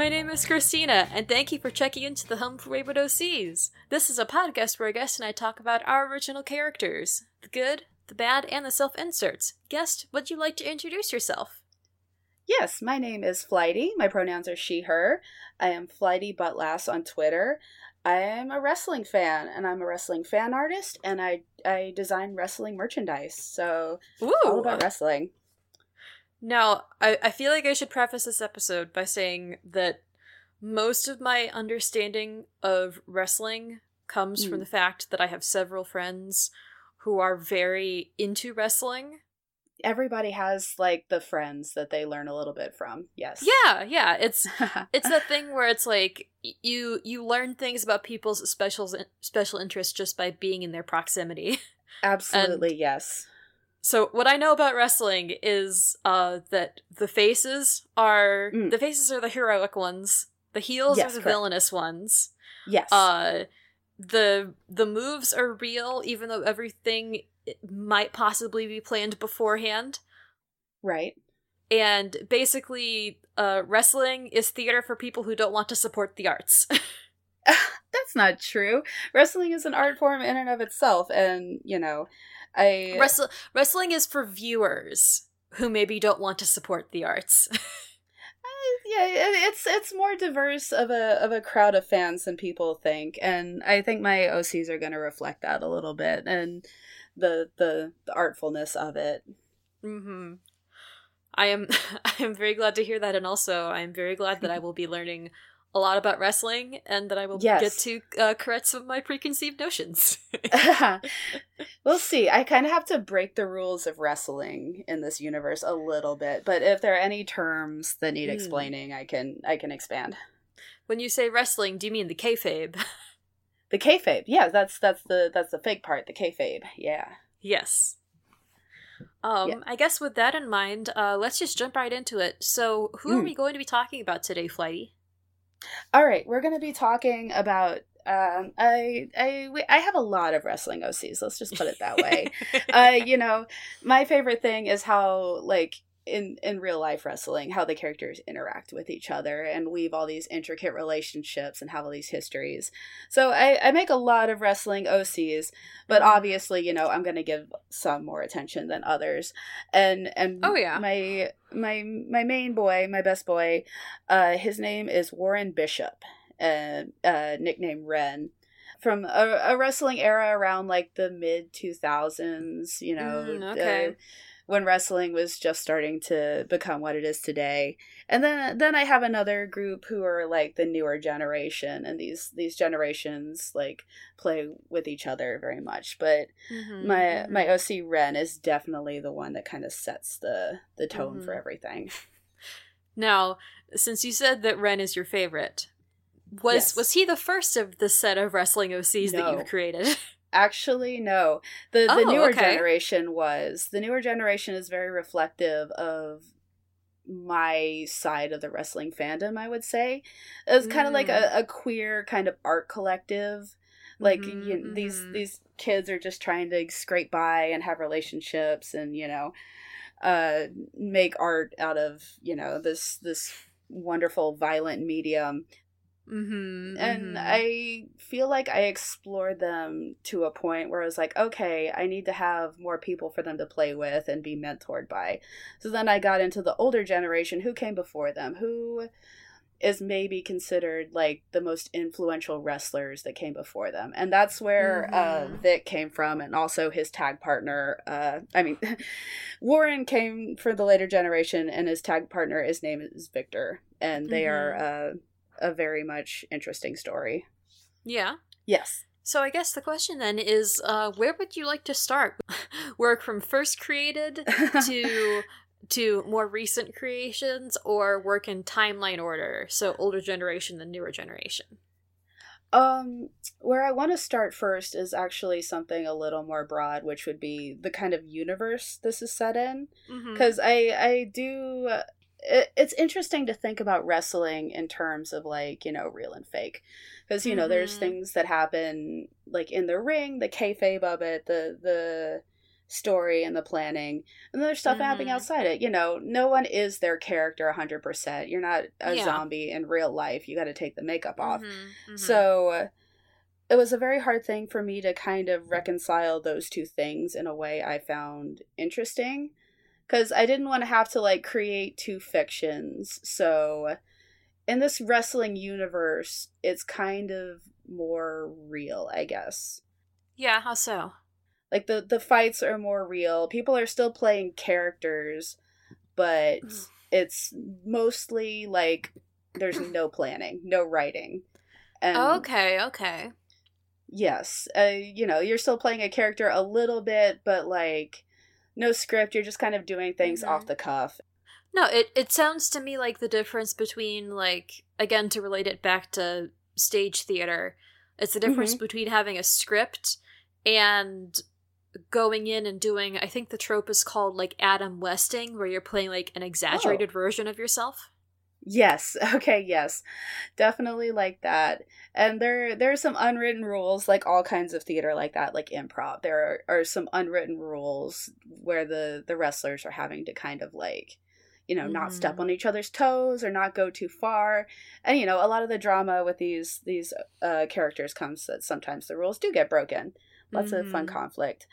My name is Christina, and thank you for checking into the Home for Wayward OCs. This is a podcast where a guest and I talk about our original characters the good, the bad, and the self inserts. Guest, would you like to introduce yourself? Yes, my name is Flighty. My pronouns are she, her. I am Flighty Buttlass on Twitter. I am a wrestling fan, and I'm a wrestling fan artist, and I I design wrestling merchandise. So Ooh! all about wrestling. Now, I, I feel like I should preface this episode by saying that most of my understanding of wrestling comes from Mm. the fact that I have several friends who are very into wrestling. Everybody has like the friends that they learn a little bit from. Yes. Yeah, yeah, it's it's that thing where it's like you you learn things about people's special special interests just by being in their proximity. Absolutely yes. So what I know about wrestling is uh that the faces are Mm. the faces are the heroic ones, the heels Yes, are the correct. villainous ones. Yes. Uh the the moves are real even though everything might possibly be planned beforehand. right. And basically uh wrestling is theater for people who don't want to support the arts. That's not true. Wrestling is an art form in and of itself, and you know, I Wrestle- wrestling is for viewers who maybe don't want to support the arts. yeah, it's it's more diverse of a of a crowd of fans than people think, and I think my OCs are going to reflect that a little bit and the the the artfulness of it. Mm-hmm. I am I am very glad to hear that, and also I am very glad that I will be learning a lot about wrestling, and that I will Yes. get to uh, correct some of my preconceived notions. we'll see. I kind of have to break the rules of wrestling in this universe a little bit, but if there are any terms that need Hmm. explaining, I can I can expand. when you say wrestling, do you mean the kayfabe? The kayfabe, yeah, that's that's the that's the fake part. The kayfabe, yeah. yes. Um, Yeah. I guess with that in mind, uh, let's just jump right into it. So, who are Mm. we going to be talking about today, Flighty? All right, we're going to be talking about. Um, I I we, I have a lot of wrestling OCs. Let's just put it that way. uh, you know, my favorite thing is how like in in real life wrestling, how the characters interact with each other and weave all these intricate relationships and have all these histories. So I I make a lot of wrestling OCs, but obviously, you know, I'm going to give some more attention than others. And and Oh, yeah. my my my main boy, my best boy, uh, his name is Warren Bishop, uh, uh, nickname Ren. From a, a wrestling era around like the mid 2000s, you know, Mm, okay. uh, when wrestling was just starting to become what it is today. And then then I have another group who are like the newer generation and these these generations like play with each other very much. But Mhm, my mhm. my OC Ren is definitely the one that kind of sets the the tone for Mhm. everything. Now, since you said that Ren is your favorite, was Yes. was he the first of the set of wrestling OCs that you've created? Actually, no. The the Oh, newer okay. generation was. The newer generation is very reflective of my side of the wrestling fandom, I would say. it It's kind of like Mm. a, a queer kind of art collective. Like Mhm, you, these mhm. these kids are just trying to scrape by and have relationships and, you know, uh make art out of, you know, this this wonderful violent medium mm-hmm, and I feel like I explored them to a point where I was like, okay, I need to have more people for them to play with and be mentored by. So then I got into the older generation who came before them, who is maybe considered like the most influential wrestlers that came before them. And that's where uh, Mhm. Vic came from, and also his tag partner. Uh, I mean, Warren came for the later generation, and his tag partner, his name is Victor. And they are uh, a very much interesting story. yeah. Yes. So I guess the question then is, uh, where would you like to start? Work from first created to to more recent creations, or work in timeline order? So older generation, then newer generation. Um, where I want to start first is actually something a little more broad, which would be the kind of universe this is set in. Because I I do. It, it's interesting to think about wrestling in terms of like you know real and fake, because you know there's Mhm. things that happen like in the ring, the kayfabe of it, the the story and the planning and there's stuff happening Mhm. outside it you know no one is their character 100% you're not a Yeah. zombie in real life you got to take the makeup off Mhm, mhm. so it was a very hard thing for me to kind of reconcile those two things in a way I found interesting because I didn't want to have to like create two fictions. So in this wrestling universe, it's kind of more real, I guess. yeah, how so? Like the the fights are more real. People are still playing characters, but Mm. it's mostly like there's no planning, no writing. And okay, okay. Yes. Uh, you know, you're still playing a character a little bit, but like no script. You're just kind of doing things Mhm. off the cuff. No, it it sounds to me like the difference between like again to relate it back to stage theater, it's the difference Mm-hmm. between having a script and going in and doing I think the trope is called like Adam Westing where you're playing like an exaggerated version of yourself. Yes. Okay. Yes. Definitely like that. And there there are some unwritten rules, like all kinds of theater like that, like improv. There are, are some unwritten rules where the the wrestlers are having to kind of like you know not step on each other's toes or not go too far and you know a lot of the drama with these these uh characters comes that sometimes the rules do get broken lots of fun Mhm. conflict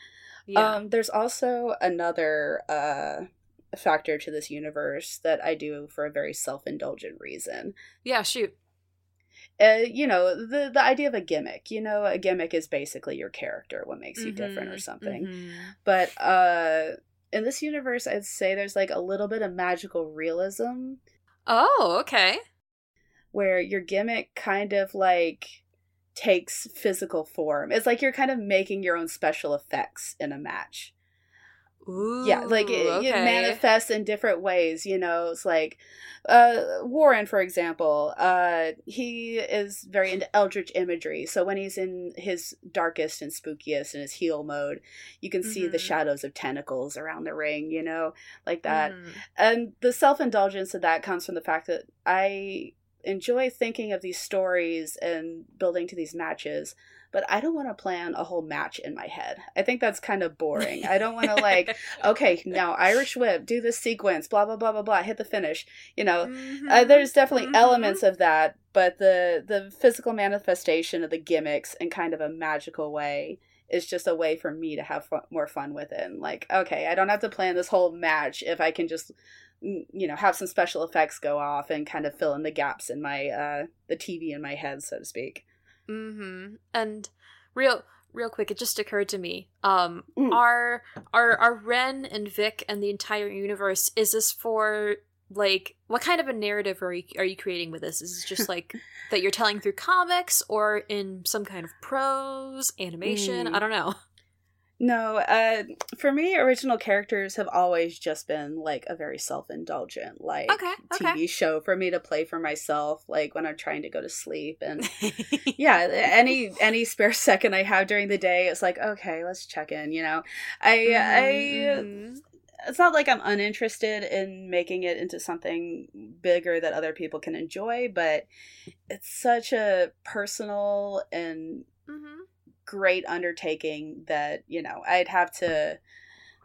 Yeah. um, there's also another uh, factor to this universe that I do for a very self-indulgent reason. yeah, shoot. Uh, you know, the the idea of a gimmick. You know, a gimmick is basically your character, what makes you different or Mhm, something. mhm. But uh, in this universe, I'd say there's like a little bit of magical realism Oh, okay. where your gimmick kind of like takes physical form. It's like you're kind of making your own special effects in a match. Ooh, yeah like it, it manifests in different ways you know it's like uh warren for example uh he is very into eldritch imagery so when he's in his darkest and spookiest and his heel mode you can see the Mhm. shadows of tentacles around the ring you know like that Mhm. and the self-indulgence of that comes from the fact that i enjoy thinking of these stories and building to these matches but i don't want to plan a whole match in my head i think that's kind of boring i don't want to like okay now irish whip do this sequence blah blah blah blah blah hit the finish you know uh, Mhm. there's definitely Mhm. elements of that but the the physical manifestation of the gimmicks in kind of a magical way is just a way for me to have fun, more fun with it and like okay i don't have to plan this whole match if i can just you know have some special effects go off and kind of fill in the gaps in my uh the tv in my head so to speak Mm-hmm. And real real quick, it just occurred to me. Um Mm. are are are Ren and Vic and the entire universe, is this for like what kind of a narrative are you are you creating with this? Is this just like that you're telling through comics or in some kind of prose, animation? Mm. I don't know. No, uh, for me, original characters have always just been like a very self-indulgent, like Okay, okay. TV show for me to play for myself, like when I'm trying to go to sleep. And yeah, any any spare second I have during the day, it's like okay, let's check in. You know, I I Mhm. it's not like I'm uninterested in making it into something bigger that other people can enjoy, but it's such a personal and Mhm. Great undertaking that you know I'd have to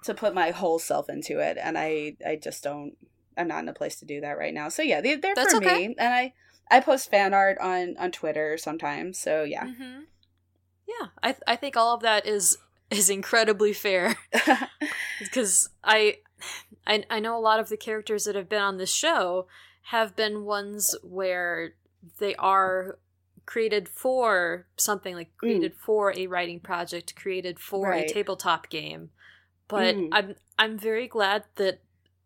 to put my whole self into it, and I I just don't. I'm not in a place to do that right now. So yeah, they, they're That's for okay. me, and I I post fan art on on Twitter sometimes. So yeah, Mhm. Yeah, I th- I think all of that is is incredibly fair. because I, I I know a lot of the characters that have been on this show have been ones where they are created for something like created for a writing project, created for Right. a tabletop game. But Mm. I'm I'm very glad that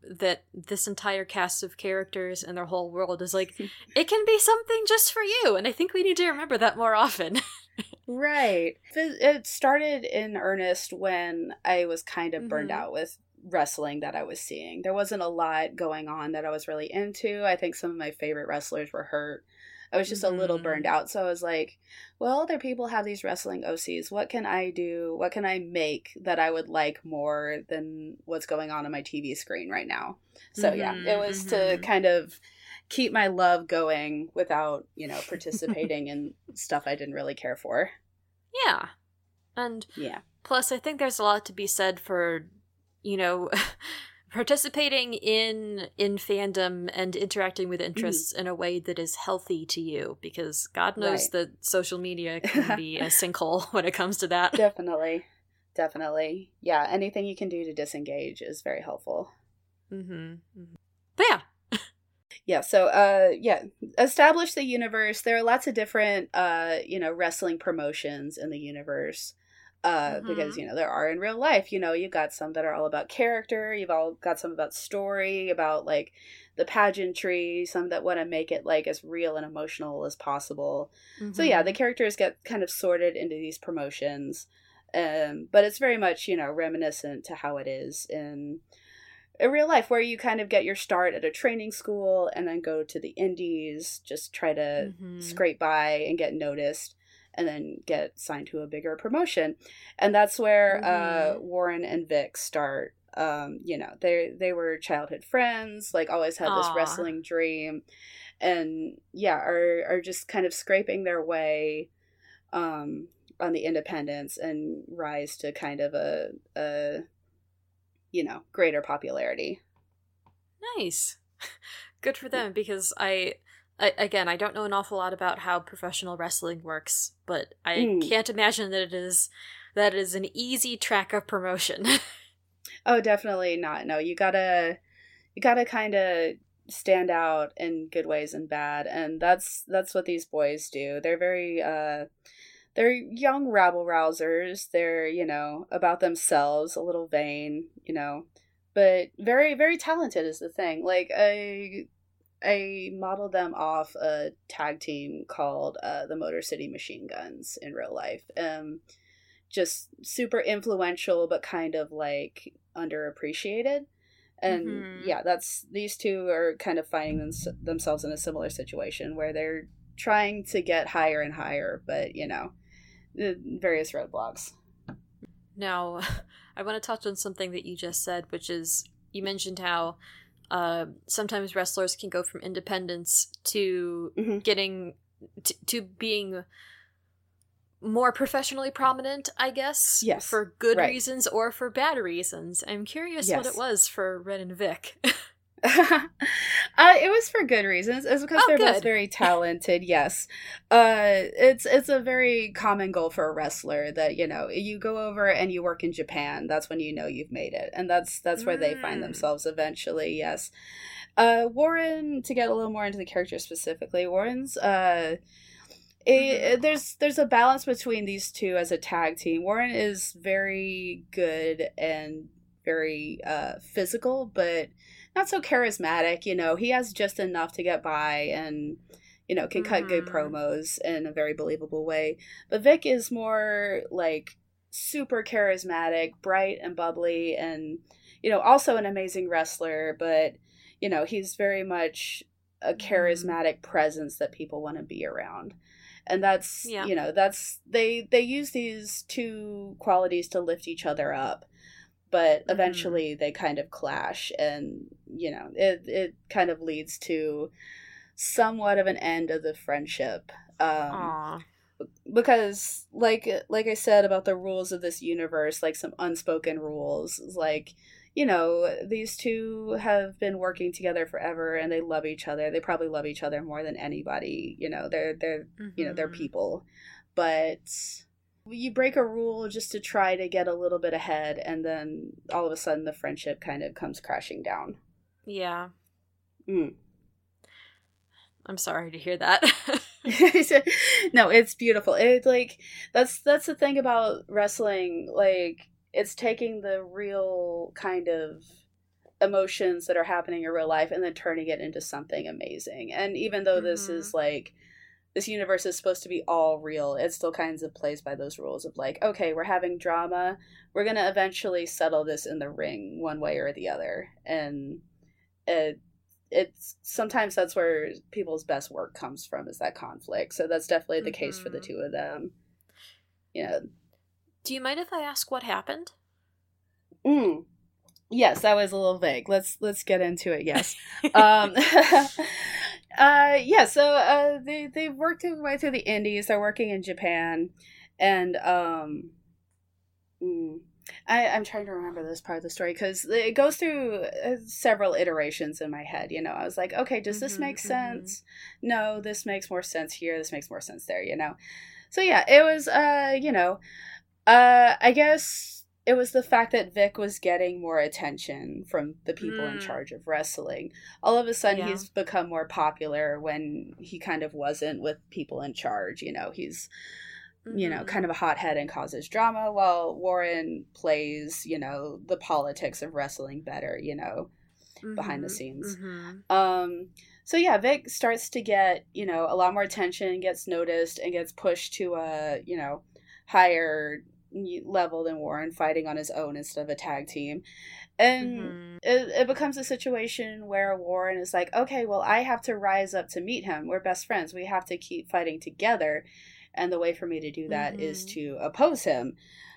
that this entire cast of characters and their whole world is like it can be something just for you and I think we need to remember that more often. right. It started in earnest when I was kind of burned Mhm. out with wrestling that I was seeing. There wasn't a lot going on that I was really into. I think some of my favorite wrestlers were hurt. I was just a little burned out. So I was like, well, other people have these wrestling OCs. What can I do? What can I make that I would like more than what's going on on my TV screen right now? So yeah, Mhm, it was to mhm. kind of keep my love going without, you know, participating in stuff I didn't really care for. Yeah. And yeah. plus, I think there's a lot to be said for, you know, participating in in fandom and interacting with interests mm. in a way that is healthy to you because god knows right. that social media can be a sinkhole when it comes to that. Definitely. Definitely. Yeah anything you can do to disengage is very helpful. Mm-hmm, mm-hmm. but yeah. Yeah so uh yeah establish the universe. There are lots of different uh you know wrestling promotions in the universe uh, mm-hmm. because you know there are in real life you know you've got some that are all about character you've all got some about story about like the pageantry some that want to make it like as real and emotional as possible mm-hmm. so yeah the mm-hmm. characters get kind of sorted into these promotions um, but it's very much you know reminiscent to how it is in in real life where you kind of get your start at a training school and then go to the indies just try to mm-hmm. scrape by and get noticed and then get signed to a bigger promotion. And that's where uh, mm-hmm. uh, Warren and Vic start. Um, you know, they they were childhood friends, like always had this Aww. wrestling dream, and yeah, are are just kind of scraping their way um, on the independence and rise to kind of a, a you know greater popularity. Nice, good for them because I I, again, I don't know an awful lot about how professional wrestling works, but I mm. can't imagine that it is that is an easy track of promotion. oh, definitely not. No, you gotta you gotta kind of stand out in good ways and bad, and that's that's what these boys do. They're very uh, they're young rabble rousers. They're you know about themselves, a little vain, you know, but very very talented is the thing. Like I I modeled them off a tag team called uh, the Motor City Machine Guns in real life. Um, just super influential, but kind of like underappreciated. And mm-hmm. yeah, that's these two are kind of finding them, themselves in a similar situation where they're trying to get higher and higher, but you know, the various roadblocks. Now, I want to touch on something that you just said, which is you mentioned how uh, sometimes wrestlers can go from independence to mm-hmm. getting t- to being more professionally prominent, I guess. Yes. For good right. reasons or for bad reasons. I'm curious yes. what it was for Ren and Vic. uh, it was for good reasons. It's because oh, they're good. both very talented. yes, uh, it's it's a very common goal for a wrestler that you know you go over and you work in Japan. That's when you know you've made it, and that's that's where mm. they find mm. themselves eventually. Yes, uh, Warren. To get a little more into the character specifically, Warren's. Uh, mm-hmm. there's there's a balance between these two as a tag team. Warren is very good and very uh, physical, but not so charismatic. You know, he has just enough to get by and you know can cut mm. good promos in a very believable way. But Vic is more like super charismatic, bright and bubbly, and you know also an amazing wrestler. But you know he's very much a mm-hmm. charismatic presence that people want to be around and that's yeah. you know that's they they use these two qualities to lift each other up but mm-hmm. eventually mm-hmm. they kind of clash and you know it it kind of leads to somewhat of an end of the friendship um because like like i said about the rules of this universe like some unspoken rules like you know these two have been working together forever and they love each other they probably love each other more than anybody you know they're they're mm-hmm. you know they're mm-hmm. people but you break a rule just to try to get a little bit ahead and then all of a sudden the friendship kind of comes crashing down yeah mm. i'm sorry to hear that no it's beautiful it's like that's that's the thing about wrestling like it's taking the real kind of emotions that are happening in real life and then turning it into something amazing and even though mm-hmm. this is mm-hmm. like this universe is supposed to be all real, it still kinds of plays by those rules of like, okay, we're having drama, we're gonna eventually settle this in the ring one way or the other, and it it's sometimes that's where people's best work comes from is that conflict. So that's definitely the mm-hmm. case for the mm-hmm. two of them. Yeah. Do you mind if I ask what happened? Mm. Yes, that was a little vague. Let's let's get into it. Yes. um Uh, yeah. So uh, they they worked their way through the Indies. They're working in Japan, and um, Mm. I, I'm trying to remember this part of the story because it goes through uh, several iterations in my head. You know, I was like, okay, does this Mhm, make mhm. sense? No, this makes more sense here. This makes more sense there. You know, so yeah, it was. Uh, you know, uh, I guess it was the fact that Vic was getting more attention from the people in Mm. charge of wrestling. All of a sudden, Yeah. he's become more popular when he kind of wasn't with people in charge. You know, he's you know, Mhm. kind of a hothead and causes drama, while Warren plays, you know, the politics of wrestling better, you know, behind the Mhm, scenes. mhm. Um, so yeah, Vic starts to get, you know, a lot more attention, gets noticed, and gets pushed to a, you know, higher level than Warren, fighting on his own instead of a tag team. And Mhm. it, it becomes a situation where Warren is like, okay, well, I have to rise up to meet him. We're best friends. We have to keep fighting together. And the way for me to do that is Mhm. to oppose him.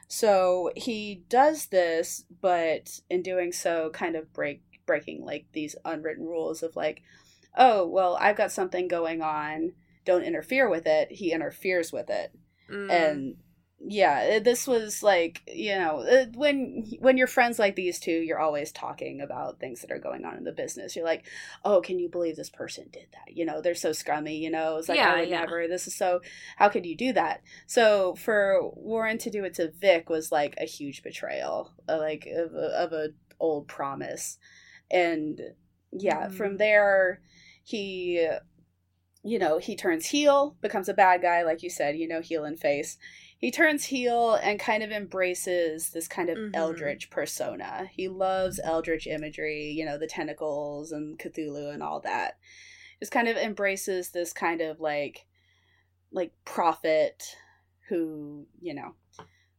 So he does this, but in doing so, kind of break breaking like these unwritten rules of like, oh, well, I've got something going on. Don't interfere with it. He interferes with it Mm. and yeah this was like you know uh, when when you're friends like these two you're always talking about things that are going on in the business. You're like oh can you believe this person did that? You know they're so scrummy you know? It's like Yeah, i would yeah. never. This is so how could you do that? So for warren to do it to vic was like a huge betrayal uh, like of a, of a old promise. And yeah Mhm. from there he you know he turns heel becomes a bad guy like you said you know heel and face he turns heel and kind of embraces this kind of Mhm. eldritch persona he loves eldritch imagery you know the tentacles and cthulhu and all that just kind of embraces this kind of like like prophet who you know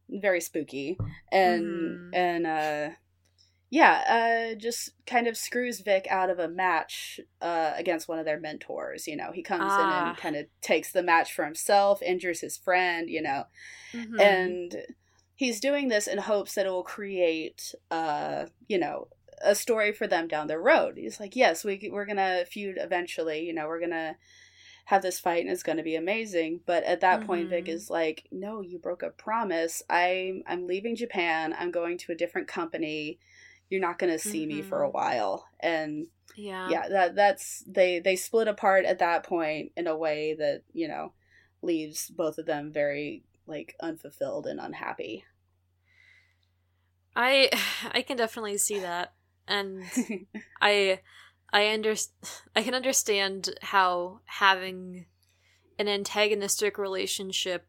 very spooky and Mhm. and uh yeah, uh, just kind of screws Vic out of a match uh, against one of their mentors. You know, he comes in Ah. and kind of takes the match for himself, injures his friend. You know, Mhm. and he's doing this in hopes that it will create, uh, you know, a story for them down the road. He's like, yes, we we're gonna feud eventually. You know, we're gonna have this fight and it's gonna be amazing. But at that point, Vic Mhm. is like, no, you broke a promise. I'm I'm leaving Japan. I'm going to a different company. You're not gonna see me for a Mhm. while. And yeah. yeah, that that's they they split apart at that point in a way that you know leaves both of them very like unfulfilled and unhappy. I I can definitely see that, and I I under I can understand how having an antagonistic relationship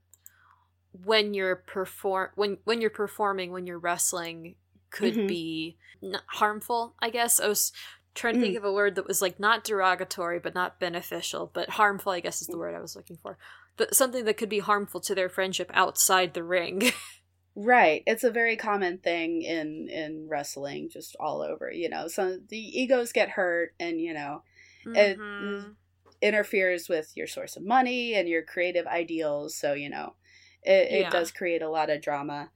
when you're perform when when you're performing when you're wrestling could Mhm. be n- harmful. I guess I was trying to think Mm. of a word that was like not derogatory but not beneficial, but harmful. I guess is the word I was looking for. But something that could be harmful to their friendship outside the ring. right, it's a very common thing in in wrestling, just all over. You know, so the egos get hurt, and you know It- Mhm. interferes with your source of money and your creative ideals. So you know, it, Yeah. it does create a lot of drama.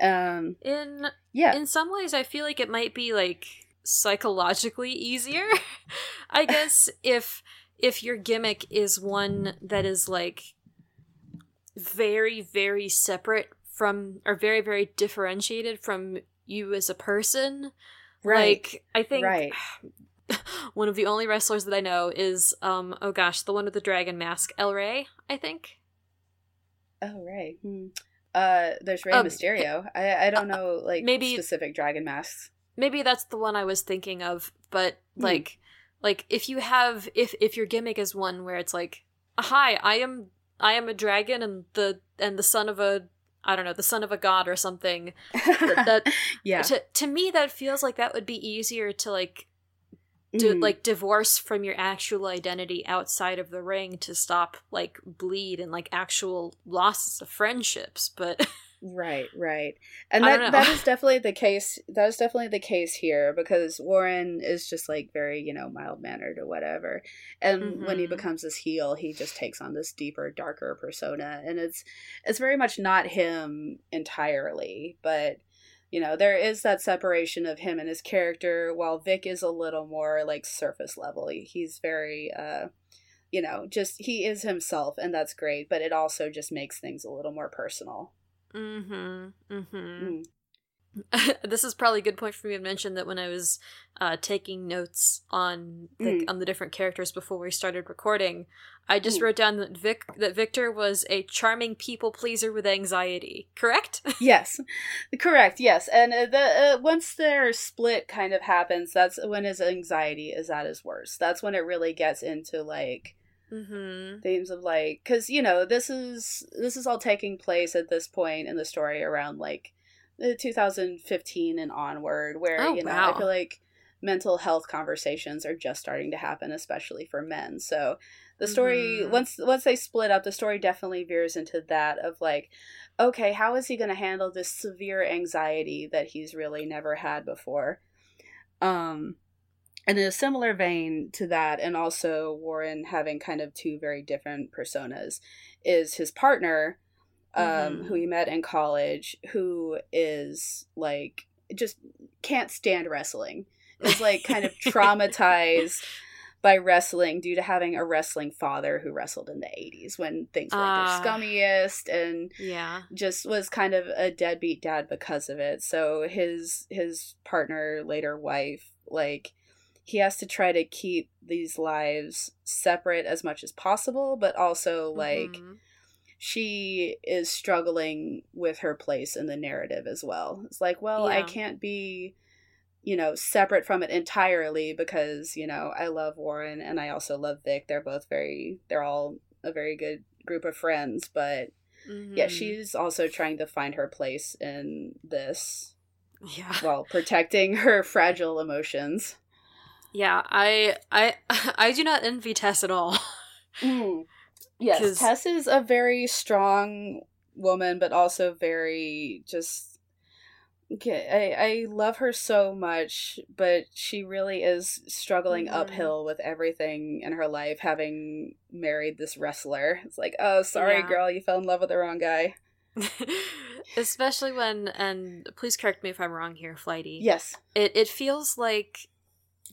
Um, In yeah, in some ways i feel like it might be like psychologically easier i guess if if your gimmick is one that is like very very separate from or very very differentiated from you as a person right, like i think right. one of the only wrestlers that i know is um oh gosh the one with the dragon mask el rey i think Oh right. Hmm. Uh, there's Rey Um, Mysterio. I I don't know like maybe- specific dragon masks. maybe that's the one I was thinking of, but Hmm. like like if you have if if your gimmick is one where it's like, "Hi, I am I am a dragon and the and the son of a I don't know, the son of a god or something." That, that yeah. to to me that feels like that would be easier to like to Mhm. like divorce from your actual identity outside of the ring to stop like bleed and like actual losses of friendships, but Right, right. And that that is definitely the case. That is definitely the case here because Warren is just like very, you know, mild mannered or whatever. And when he Mhm. becomes this heel, he just takes on this deeper, darker persona and it's it's very much not him entirely, but you know, there is that separation of him and his character while Vic is a little more like surface level. He's very uh you know, just he is himself and that's great, but it also just makes things a little more personal. Mm-hmm. Mm-hmm. Mm. this is probably a good point for me to mention that when I was uh, taking notes on the, Mm. on the different characters before we started recording, I just Mm. wrote down that Vic that Victor was a charming people pleaser with anxiety. Correct? yes, correct. Yes, and uh, the uh, once their split kind of happens, that's when his anxiety is at his worst. That's when it really gets into like mm-hmm. themes of like because you know this is this is all taking place at this point in the story around like 2015 and onward where Oh, you know wow. i feel like mental health conversations are just starting to happen especially for men so the story Mhm. once once they split up the story definitely veers into that of like okay how is he going to handle this severe anxiety that he's really never had before um and in a similar vein to that and also warren having kind of two very different personas is his partner um Mhm. who he met in college who is like just can't stand wrestling is like kind of traumatized by wrestling due to having a wrestling father who wrestled in the 80s when things were their scummiest and Yeah. just was kind of a deadbeat dad because of it. So his his partner, later wife, like he has to try to keep these lives separate as much as possible, but also like Mhm. She is struggling with her place in the narrative as well. It's like, well, I can't be you know separate from it entirely because you know I love Warren and I also love Vic. They're both very they're all a very good group of friends, but yeah, Mhm. she's also trying to find her place in this yeah. while protecting her fragile emotions. Yeah, I I I do not envy Tess at all. Yes, 'Cause- Tess is a very strong woman, but also very just. Okay, I, I love her so much, but she really is struggling Mhm. uphill with everything in her life, having married this wrestler. It's like, oh, sorry, Yeah. girl, you fell in love with the wrong guy. Especially when and please correct me if I'm wrong here, Flighty. Yes. It it feels like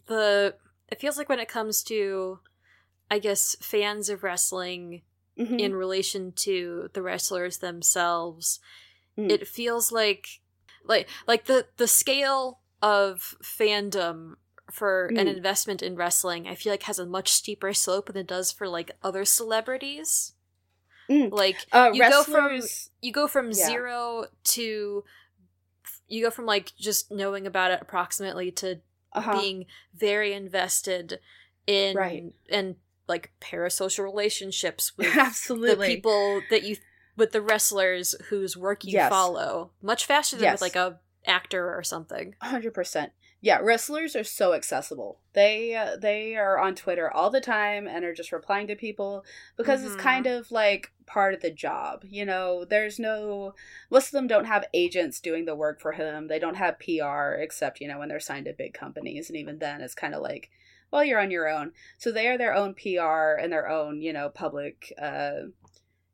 the it feels like when it comes to I guess fans of wrestling Mhm. in relation to the wrestlers themselves, Mm. it feels like like like the the scale of fandom for an Mm. investment in wrestling i feel like has a much steeper slope than it does for like other celebrities Mm. like uh, you go from you go from Yeah. zero to you go from like just knowing about it approximately to uh-huh. being very invested in Right. and like parasocial relationships with Absolutely. the people that you with the wrestlers whose work you Yes. follow much faster than Yes. with like a actor or something. Hundred percent. Yeah, wrestlers are so accessible. They uh, they are on Twitter all the time and are just replying to people because Mhm. it's kind of like part of the job. You know, there's no most of them don't have agents doing the work for him. They don't have PR except you know when they're signed to big companies, and even then it's kind of like, well, you're on your own. So they are their own PR and their own you know public uh,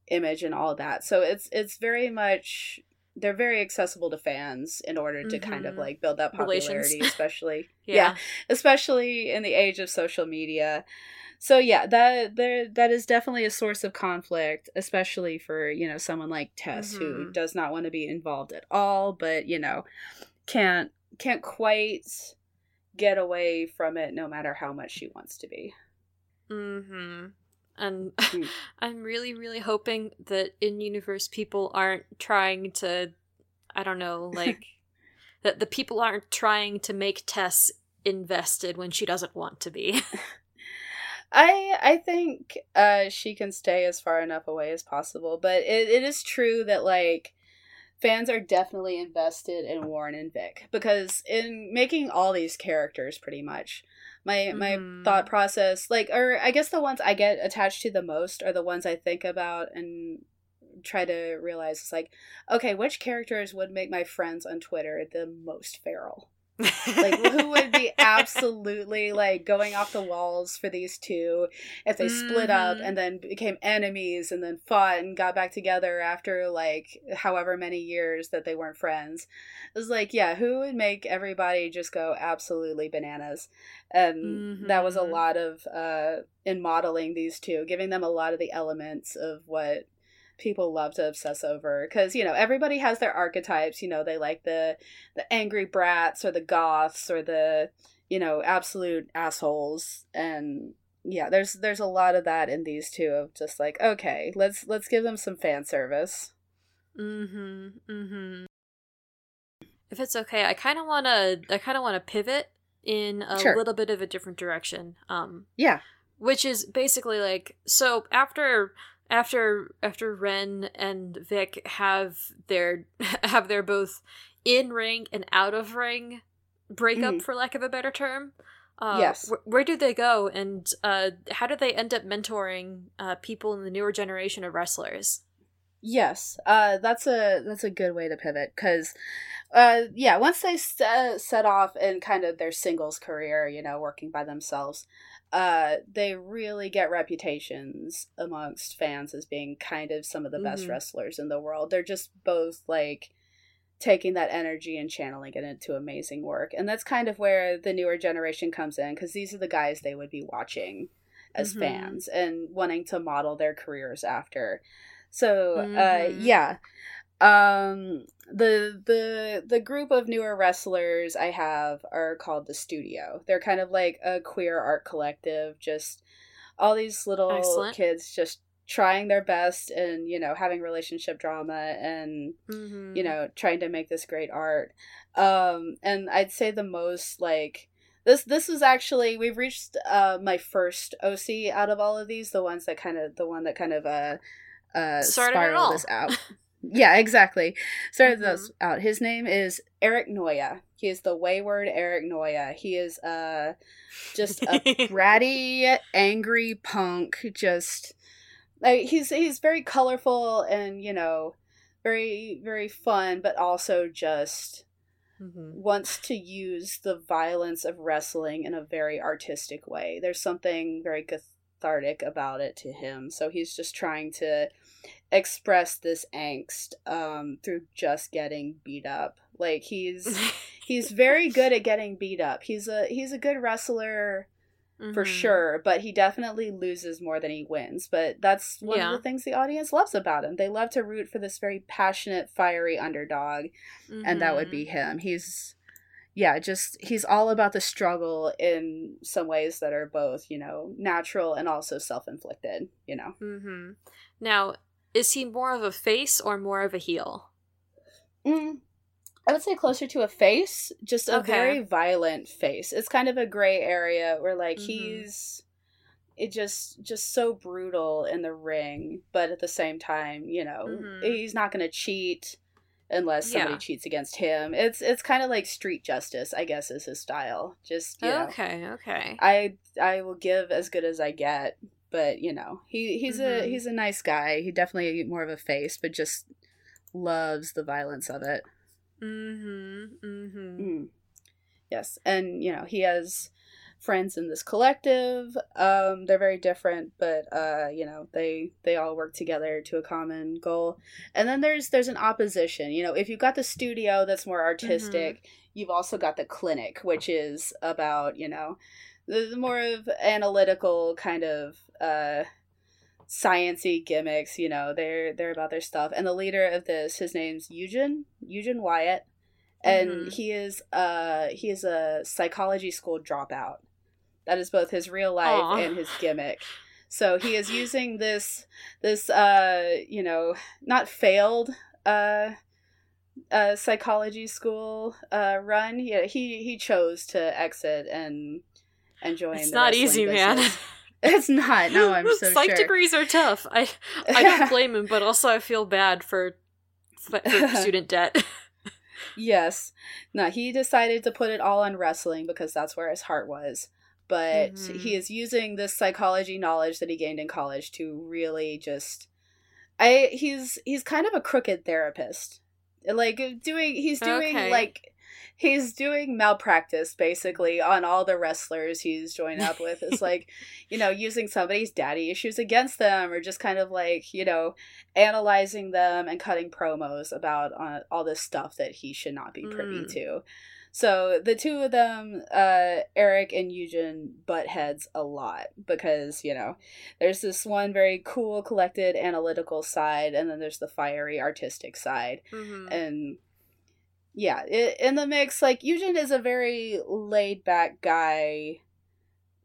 image and all that. So it's it's very much they're very accessible to fans in order to kind of Mhm. like build that Relations. popularity, especially Yeah. yeah, especially in the age of social media. So yeah, that there that is definitely a source of conflict, especially for you know someone like Tess who Mhm. does not want to be involved at all, but you know can't can't quite get away from it no matter how much she wants to be. Mm-hmm. And Mm. I'm really, really hoping that in universe people aren't trying to, I don't know, like that the people aren't trying to make Tess invested when she doesn't want to be. I I think uh she can stay as far enough away as possible, but it, it is true that like fans are definitely invested in Warren and Vic because in making all these characters pretty much my my Mhm. thought process like or I guess the ones I get attached to the most are the ones I think about and try to realize it's like okay which characters would make my friends on Twitter the most feral like who would be absolutely like going off the walls for these two if they split up Mhm. and then became enemies and then fought and got back together after like however many years that they weren't friends it was like yeah who would make everybody just go absolutely bananas and that was a Mhm. lot of uh in modeling these two giving them a lot of the elements of what people love to obsess over because you know everybody has their archetypes you know they like the the angry brats or the goths or the you know absolute assholes. And yeah there's there's a lot of that in these two of just like okay let's let's give them some fan service. Mm-hmm mm-hmm. If it's okay i kind of want to i kind of want to pivot in a Sure. little bit of a different direction um yeah. which is basically like so after after after Ren and Vic have their have their both in ring and out of ring breakup Mhm. for lack of a better term. Uh, Yes. wh- where do they go, and uh, how do they end up mentoring uh, people in the newer generation of wrestlers? Yes, uh, that's a that's a good way to pivot because, uh, yeah, once they set, set off in kind of their singles career, you know, working by themselves, uh, they really get reputations amongst fans as being kind of some of the best Mhm. wrestlers in the world. They're just both like taking that energy and channeling it into amazing work, and that's kind of where the newer generation comes in because these are the guys they would be watching as Mhm. fans and wanting to model their careers after. So uh Mhm. yeah. Um the the the group of newer wrestlers I have are called the Studio. They're kind of like a queer art collective, just all these little Excellent. kids just trying their best and, you know, having relationship drama and Mm-hmm. you know trying to make this great art um and i'd say the most like this this was actually we've reached uh my first oc out of all of these the ones that kind of the one that kind of uh uh Started it spiraled all. us out yeah exactly started Mhm. this out his name is eric noya he is the wayward eric noya he is uh just a bratty, angry punk. Just like he's he's very colorful and you know very very fun, but also just Mhm. wants to use the violence of wrestling in a very artistic way. There's something very cathartic about it to him. So he's just trying to express this angst um, through just getting beat up. Like he's he's very good at getting beat up. He's a he's a good wrestler for Mhm. sure, but he definitely loses more than he wins. But that's one Yeah. of the things the audience loves about him. They love to root for this very passionate, fiery underdog, and that would be Mhm. him. He's yeah, just he's all about the struggle in some ways that are both, you know, natural and also self-inflicted, you know. Mhm. Now, is he more of a face or more of a heel? Mm, I would say closer to a face, just a Okay. very violent face. It's kind of a gray area where like Mhm. he's it just just so brutal in the ring, but at the same time, you know, Mhm. he's not going to cheat unless somebody Yeah. cheats against him. It's it's kind of like street justice, I guess is his style. Just, you know, Okay, okay. I I will give as good as I get, but you know, he he's a Mhm. he's a nice guy. He definitely more of a face, but just loves the violence of it. Mhm. Mhm. Mm. Yes, and you know he has friends in this collective. Um, they're very different, but uh, you know they they all work together to a common goal. And then there's there's an opposition. You know, if you've got the studio that's more artistic, you've also got the clinic, which is about you know the, more of analytical kind of uh sciency gimmicks you know they're they're about their stuff. And the leader of this his name's Eugen Eugen Wyatt. And Mhm. he is uh he is a psychology school dropout. That is both his real life Aw. and his gimmick. So he is using this this uh you know not failed uh uh psychology school uh run. Yeah he he chose to exit and and join It's not easy, man. it's not no i'm so Psych sure degrees are tough. I I don't blame him, but also I feel bad for for student debt. Yes. No, he decided to put it all on wrestling because that's where his heart was. But Mhm. he is using this psychology knowledge that he gained in college to really just I he's he's kind of a crooked therapist. Like doing he's doing Okay. like he's doing malpractice basically on all the wrestlers he's joined up with. It's like, you know, using somebody's daddy issues against them or just kind of like, you know, analyzing them and cutting promos about uh, all this stuff that he should not be privy Mm. to. So the two of them, uh, Eric and Eugen, butt heads a lot because, you know, there's this one very cool, collected, analytical side, and then there's the fiery, artistic side. Mm-hmm. And yeah, it, in the mix, like, Eugen is a very laid back guy,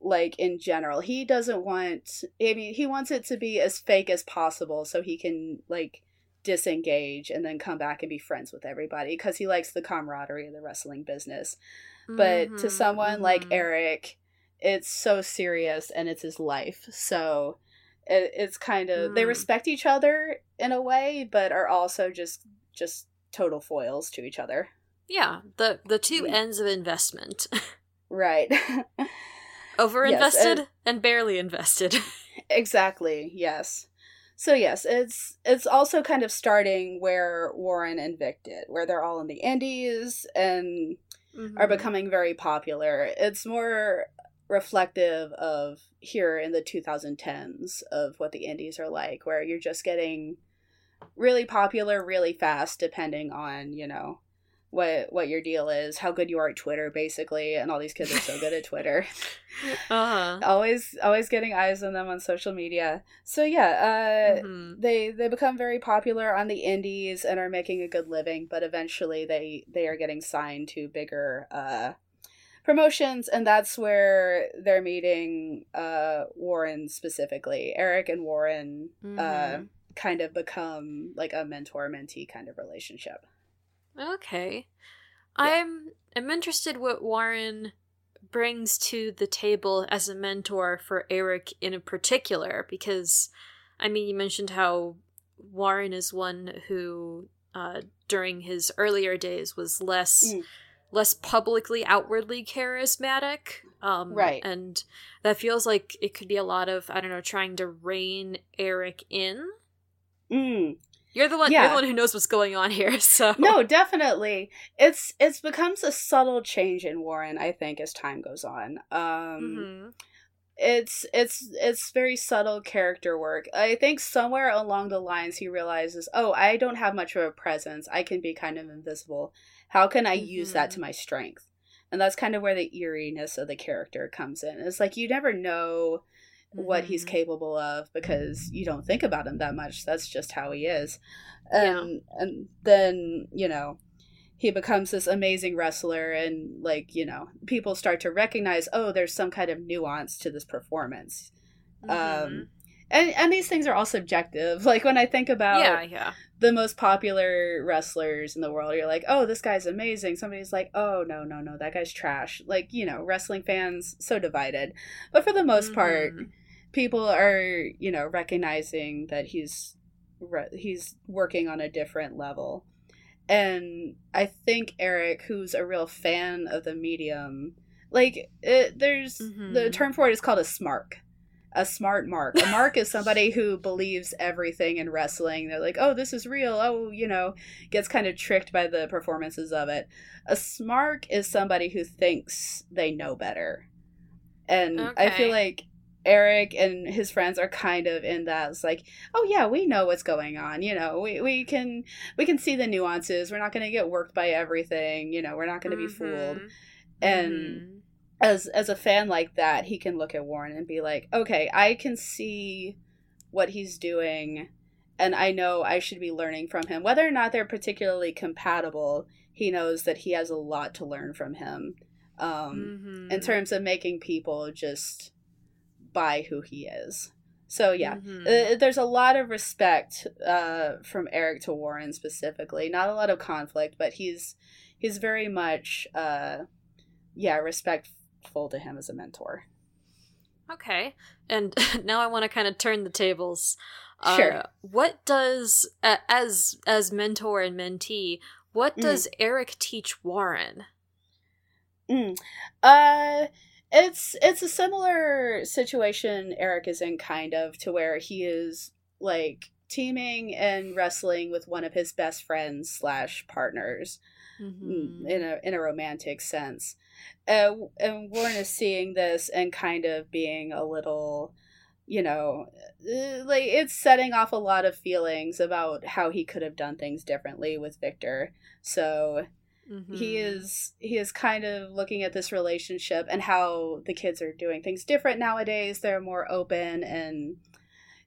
like, in general. He doesn't want, I mean, he wants it to be as fake as possible so he can, like, disengage and then come back and be friends with everybody because he likes the camaraderie of the wrestling business. But Mm-hmm, to someone like Eric, it's so serious and it's his life. So it, it's kind of they Mm. respect each other in a way, but are also just just total foils to each other. yeah, the the two Mm. ends of investment: Right. over Yes, invested and- and barely invested. exactly. Yes. So yes, it's it's also kind of starting where Warren and Vic did, where they're all in the Indies and are Mhm. becoming very popular. It's more reflective of here in the 2010s of what the indies are like, where you're just getting really popular really fast, depending on you know what what your deal is, how good you are at Twitter, basically. And all these kids are so good at Twitter, uh-huh. always always getting eyes on them on social media. So yeah, uh, Mhm. they they become very popular on the indies and are making a good living but eventually they they are getting signed to bigger uh promotions and that's where they're meeting uh warren specifically eric and warren uh Mhm. Kind of become like a mentor mentee kind of relationship Okay. I'm I'm interested what Warren brings to the table as a mentor for Eric in particular because I mean you mentioned how Warren is one who uh during his earlier days was less Mm. less publicly outwardly charismatic um Right. and that feels like it could be a lot of I don't know trying to rein Eric in mm. you're the one you're Yeah. the one who knows what's going on here so no definitely it's it's becomes a subtle change in warren i think as time goes on um Mhm. it's it's it's very subtle character work. I think somewhere along the lines he realizes, "Oh, I don't have much of a presence. I can be kind of invisible. How can I use that to my strength?" And that's kind of where the eeriness of the character comes in. It's like you never know what he's Mhm. capable of because you don't think about him that much. That's just how he is. Yeah. And then, you know, he becomes this amazing wrestler and like, you know, people start to recognize, "Oh, there's some kind of nuance to this performance." Mhm. Um and and these things are all subjective. Like when I think about yeah, yeah. the most popular wrestlers in the world, you're like, "Oh, this guy's amazing." Somebody's like, "Oh, no, no, no, that guy's trash." Like, you know, wrestling fans so divided. But for the most part, Mhm. People are you know recognizing that he's he's working on a different level. And i think eric who's a real fan of the medium like it, there's the Mhm. term for it is called a smark a smart mark. A mark is somebody who believes everything in wrestling. They're like oh this is real. Oh you know gets kind of tricked by the performances of it. A smark is somebody who thinks they know better. And i feel like Eric and his friends are kind of in that. It's like, oh yeah, we know what's going on. You know, we, we can we can see the nuances. We're not going to get worked by everything. You know, we're not going to be fooled. And Mhm. as as a fan like that, he can look at Warren and be like, okay, I can see what he's doing, and I know I should be learning from him. Whether or not they're particularly compatible, he knows that he has a lot to learn from him. Um, in Mhm. terms of making people just buy who he is. So yeah, Mhm. uh, there's a lot of respect uh, from Eric to Warren specifically. Not a lot of conflict, but he's he's very much uh, yeah respectful to him as a mentor. Okay. And now I want to kind of turn the tables. Uh, Sure. What does uh, as as mentor and mentee, what Mm. does Eric teach Warren? Mm. Uh it's it's a similar situation Eric is in kind of to where he is like teaming and wrestling with one of his best friends slash partners mm, Mhm. in a in a romantic sense. Uh, and Warren is seeing this and kind of being a little, you know, uh, like it's setting off a lot of feelings about how he could have done things differently with Victor. So mm-hmm. he is he is kind of looking at this relationship and how the kids are doing things different nowadays they're more open and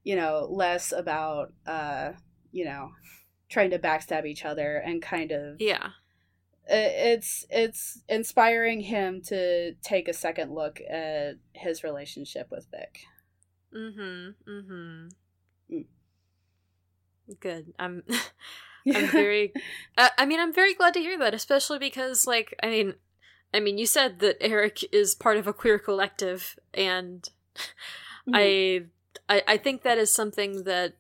you know less about uh you know trying to backstab each other and kind of yeah it's it's inspiring him to take a second look at his relationship with Vic. Mhm. Mhm. Mm. Good. I'm I'm very uh, I mean I'm very glad to hear that especially because like I mean I mean you said that Eric is part of a queer collective and mm-hmm. I, I I think that is something that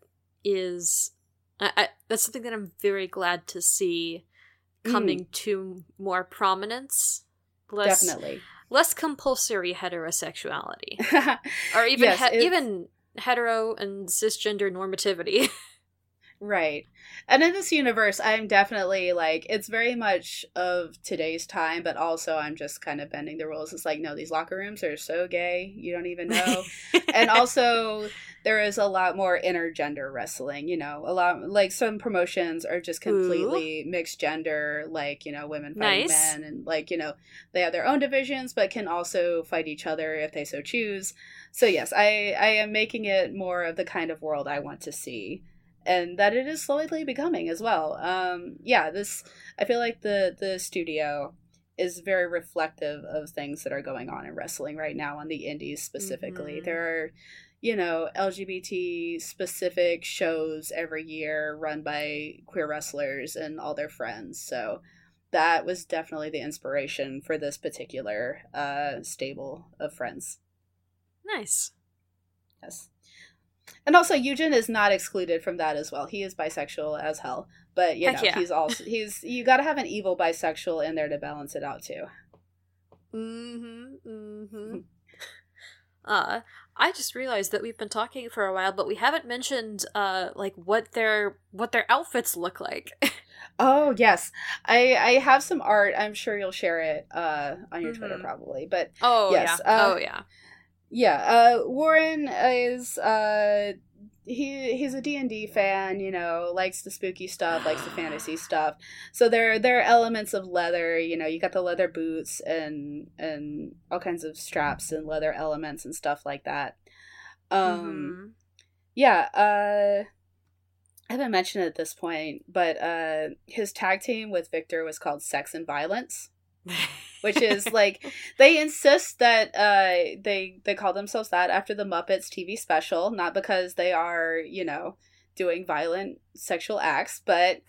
is I, I, that's something that I'm very glad to see coming mm. to more prominence. Less, Definitely. Less compulsory heterosexuality. or even yes, he- even hetero and cisgender normativity. Right. And in this universe, I'm definitely like, it's very much of today's time, but also I'm just kind of bending the rules. It's like, no, these locker rooms are so gay, you don't even know. and also, there is a lot more intergender wrestling, you know, a lot, like some promotions are just completely Ooh. mixed gender, like, you know, women fighting nice. men, and like, you know, they have their own divisions, but can also fight each other if they so choose. So, yes, I, I am making it more of the kind of world I want to see and that it is slowly becoming as well. Um, yeah, this I feel like the the studio is very reflective of things that are going on in wrestling right now on the indies specifically. Mm-hmm. There are you know LGBT specific shows every year run by queer wrestlers and all their friends. So that was definitely the inspiration for this particular uh, stable of friends. Nice. Yes. And also, Eugen is not excluded from that as well. He is bisexual as hell, but you know, yeah. he's also he's you got to have an evil bisexual in there to balance it out too. Mm-hmm. Mm-hmm. uh, I just realized that we've been talking for a while, but we haven't mentioned uh like what their what their outfits look like. oh yes, I I have some art. I'm sure you'll share it uh on your mm-hmm. Twitter probably. But oh yes, yeah, uh, oh yeah yeah uh warren is uh he he's a D&D fan, you know, likes the spooky stuff, likes the fantasy stuff. So there there are elements of leather, you know, you got the leather boots and and all kinds of straps and leather elements and stuff like that. Um mm-hmm. yeah, uh I haven't mentioned it at this point, but uh his tag team with Victor was called Sex and Violence which is like they insist that uh they they call themselves that after the Muppets TV special, not because they are you know doing violent sexual acts, but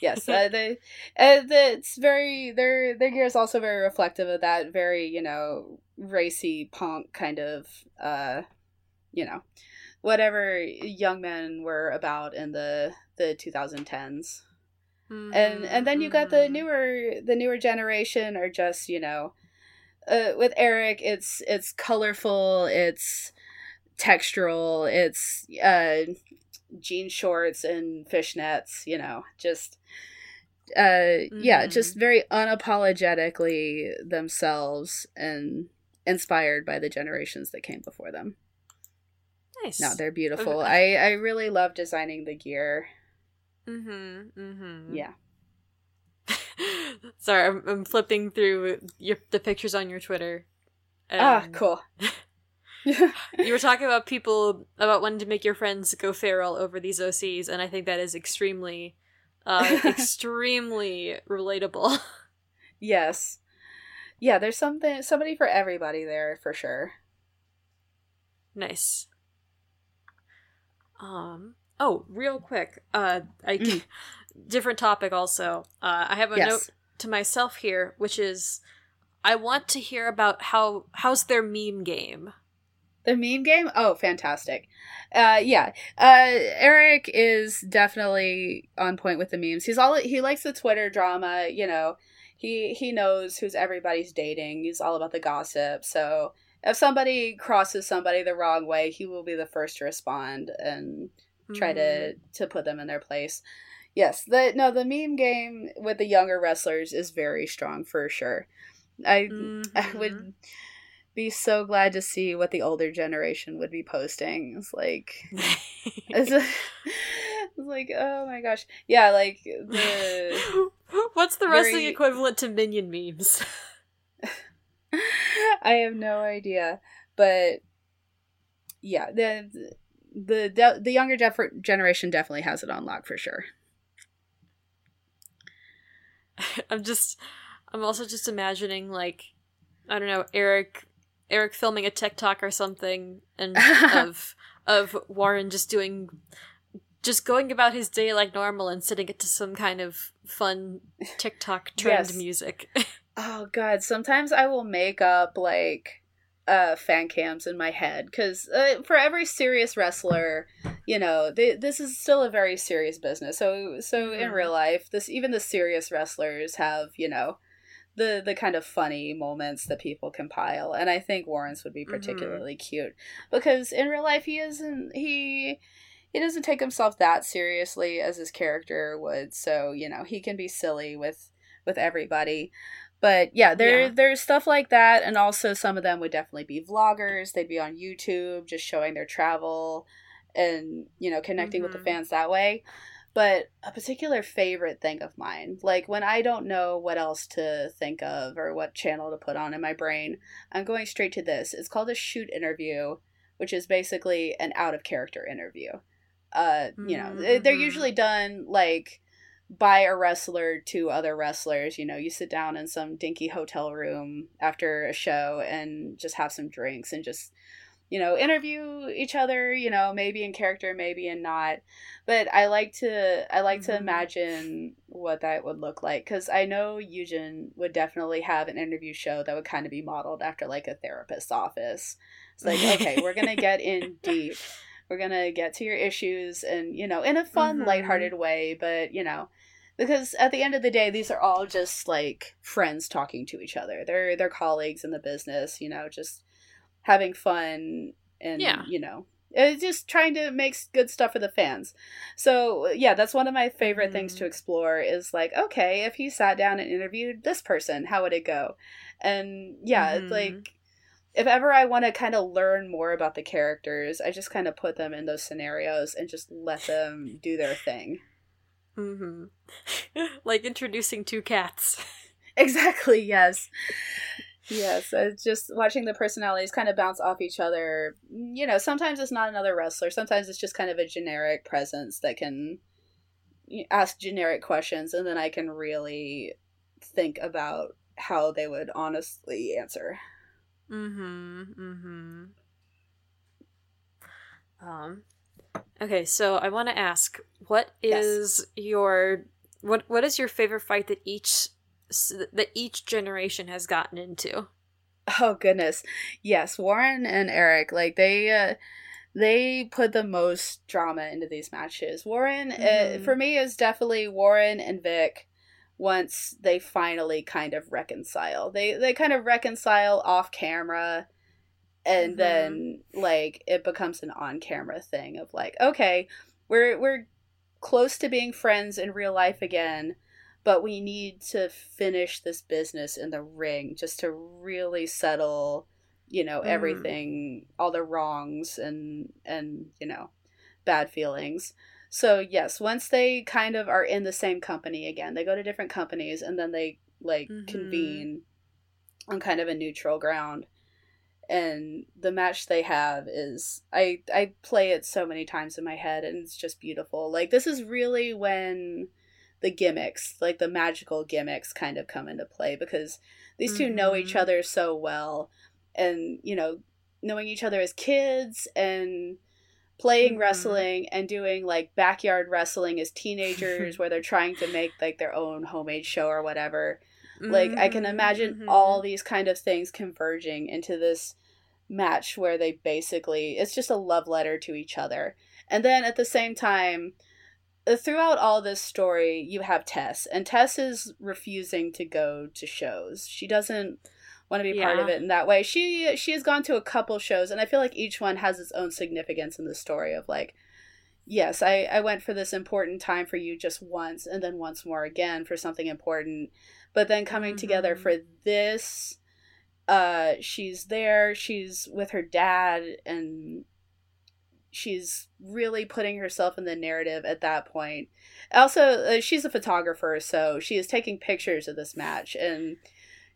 yes, uh, they uh, it's very their their gear is also very reflective of that very you know racy punk kind of uh you know whatever young men were about in the the 2010s. Mm-hmm. And and then you got the mm-hmm. newer the newer generation are just, you know, uh, with Eric it's it's colorful, it's textural, it's uh jean shorts and fishnets, you know, just uh mm-hmm. yeah, just very unapologetically themselves and inspired by the generations that came before them. Nice. No, they're beautiful. Okay. I I really love designing the gear. Mm-hmm. Mm-hmm. Yeah. Sorry, I'm, I'm flipping through your, the pictures on your Twitter. ah, cool. you were talking about people about wanting to make your friends go feral over these OCs, and I think that is extremely, uh, extremely relatable. Yes. Yeah, there's something somebody for everybody there for sure. Nice. Um Oh, real quick. Uh, I mm. different topic. Also, uh, I have a yes. note to myself here, which is I want to hear about how how's their meme game. The meme game? Oh, fantastic. Uh, yeah. Uh, Eric is definitely on point with the memes. He's all he likes the Twitter drama. You know, he he knows who's everybody's dating. He's all about the gossip. So if somebody crosses somebody the wrong way, he will be the first to respond and try mm-hmm. to to put them in their place. Yes, the no the meme game with the younger wrestlers is very strong for sure. I mm-hmm. I would be so glad to see what the older generation would be posting. It's like it's, a, it's like oh my gosh. Yeah, like the What's the wrestling Very- equivalent to minion memes? I have no idea, but yeah, the the the, the younger def- generation definitely has it on lock for sure. I'm just I'm also just imagining like I don't know, Eric Eric filming a TikTok or something and of of Warren just doing just going about his day like normal and sitting it to some kind of fun TikTok trend Yes. music. Oh god, sometimes I will make up like uh fan cams in my head cuz uh, for every serious wrestler, you know, they, this is still a very serious business. So so in Mhm. real life, this even the serious wrestlers have, you know, the the kind of funny moments that people compile and I think Warren's would be Mhm. particularly cute because in real life he isn't he he doesn't take himself that seriously as his character would. So, you know, he can be silly with with everybody. But yeah, there Yeah. there's stuff like that, and also some of them would definitely be vloggers. They'd be on YouTube, just showing their travel, and you know, connecting with the Mhm. fans that way. But a particular favorite thing of mine, like when I don't know what else to think of or what channel to put on in my brain, I'm going straight to this. It's called a shoot interview, which is basically an out of character interview. Uh, you know, they- they're Mhm. usually done like by a wrestler to other wrestlers. You know, you sit down in some dinky hotel room after a show and just have some drinks and just, you know, interview each other, you know, maybe in character, maybe in not. But I like to I like to Mhm. imagine what that would look like cuz I know Eugen would definitely have an interview show that would kind of be modeled after like a therapist's office. It's like, okay, we're going to get in deep. We're going to get to your issues and, you know, in a fun, Mhm. lighthearted way, but, you know, because at the end of the day these are all just like friends talking to each other they're they're colleagues in the business you know just having fun and Yeah. you know uh, just trying to make good stuff for the fans so yeah that's one of my favorite things Mhm. to explore is like okay if he sat down and interviewed this person how would it go and yeah it's Mhm. like if ever i want to kind of learn more about the characters i just kind of put them in those scenarios and just let them do their thing hmm like introducing two cats. Exactly, yes. Yes, it's just watching the personalities kind of bounce off each other. You know, sometimes it's not another wrestler, sometimes it's just kind of a generic presence that can ask generic questions, and then I can really think about how they would honestly answer. Mm-hmm. Mm-hmm. Um Okay, so I want to ask, what Yes. your what what is your favorite fight that each that each generation has gotten into? Oh goodness. Yes, Warren and Eric, like they uh they put the most drama into these matches. Warren uh, Mhm. for me is definitely Warren and Vic once they finally kind of reconcile. They they kind of reconcile off camera and Mhm. then like it becomes an on-camera thing of like okay, we're we're close to being friends in real life again but we need to finish this business in the ring just to really settle you know Mhm. everything all the wrongs and and you know bad feelings so yes once they kind of are in the same company again they go to different companies and then they like Mhm. convene on kind of a neutral ground and the match they have is i i play it so many times in my head and it's just beautiful like this is really when the gimmicks like the magical gimmicks kind of come into play because these 2 know each Mhm. other so well and you know knowing each other as kids and playing Mhm. wrestling and doing like backyard wrestling as teenagers where they're trying to make like their own homemade show or whatever like i can Mhm, imagine mhm. all these kind of things converging into this match where they basically it's just a love letter to each other and then at the same time uh, throughout all this story you have tess and tess is refusing to go to shows she doesn't want to be part of it in that way she she has gone to a couple shows and i feel like each one has its own significance in the story of like yes i i went for this important time for you just once and then once more again for something important but then coming together Mhm. for this uh she's there she's with her dad and she's really putting herself in the narrative at that point. Also, uh, she's a photographer, so she is taking pictures of this match and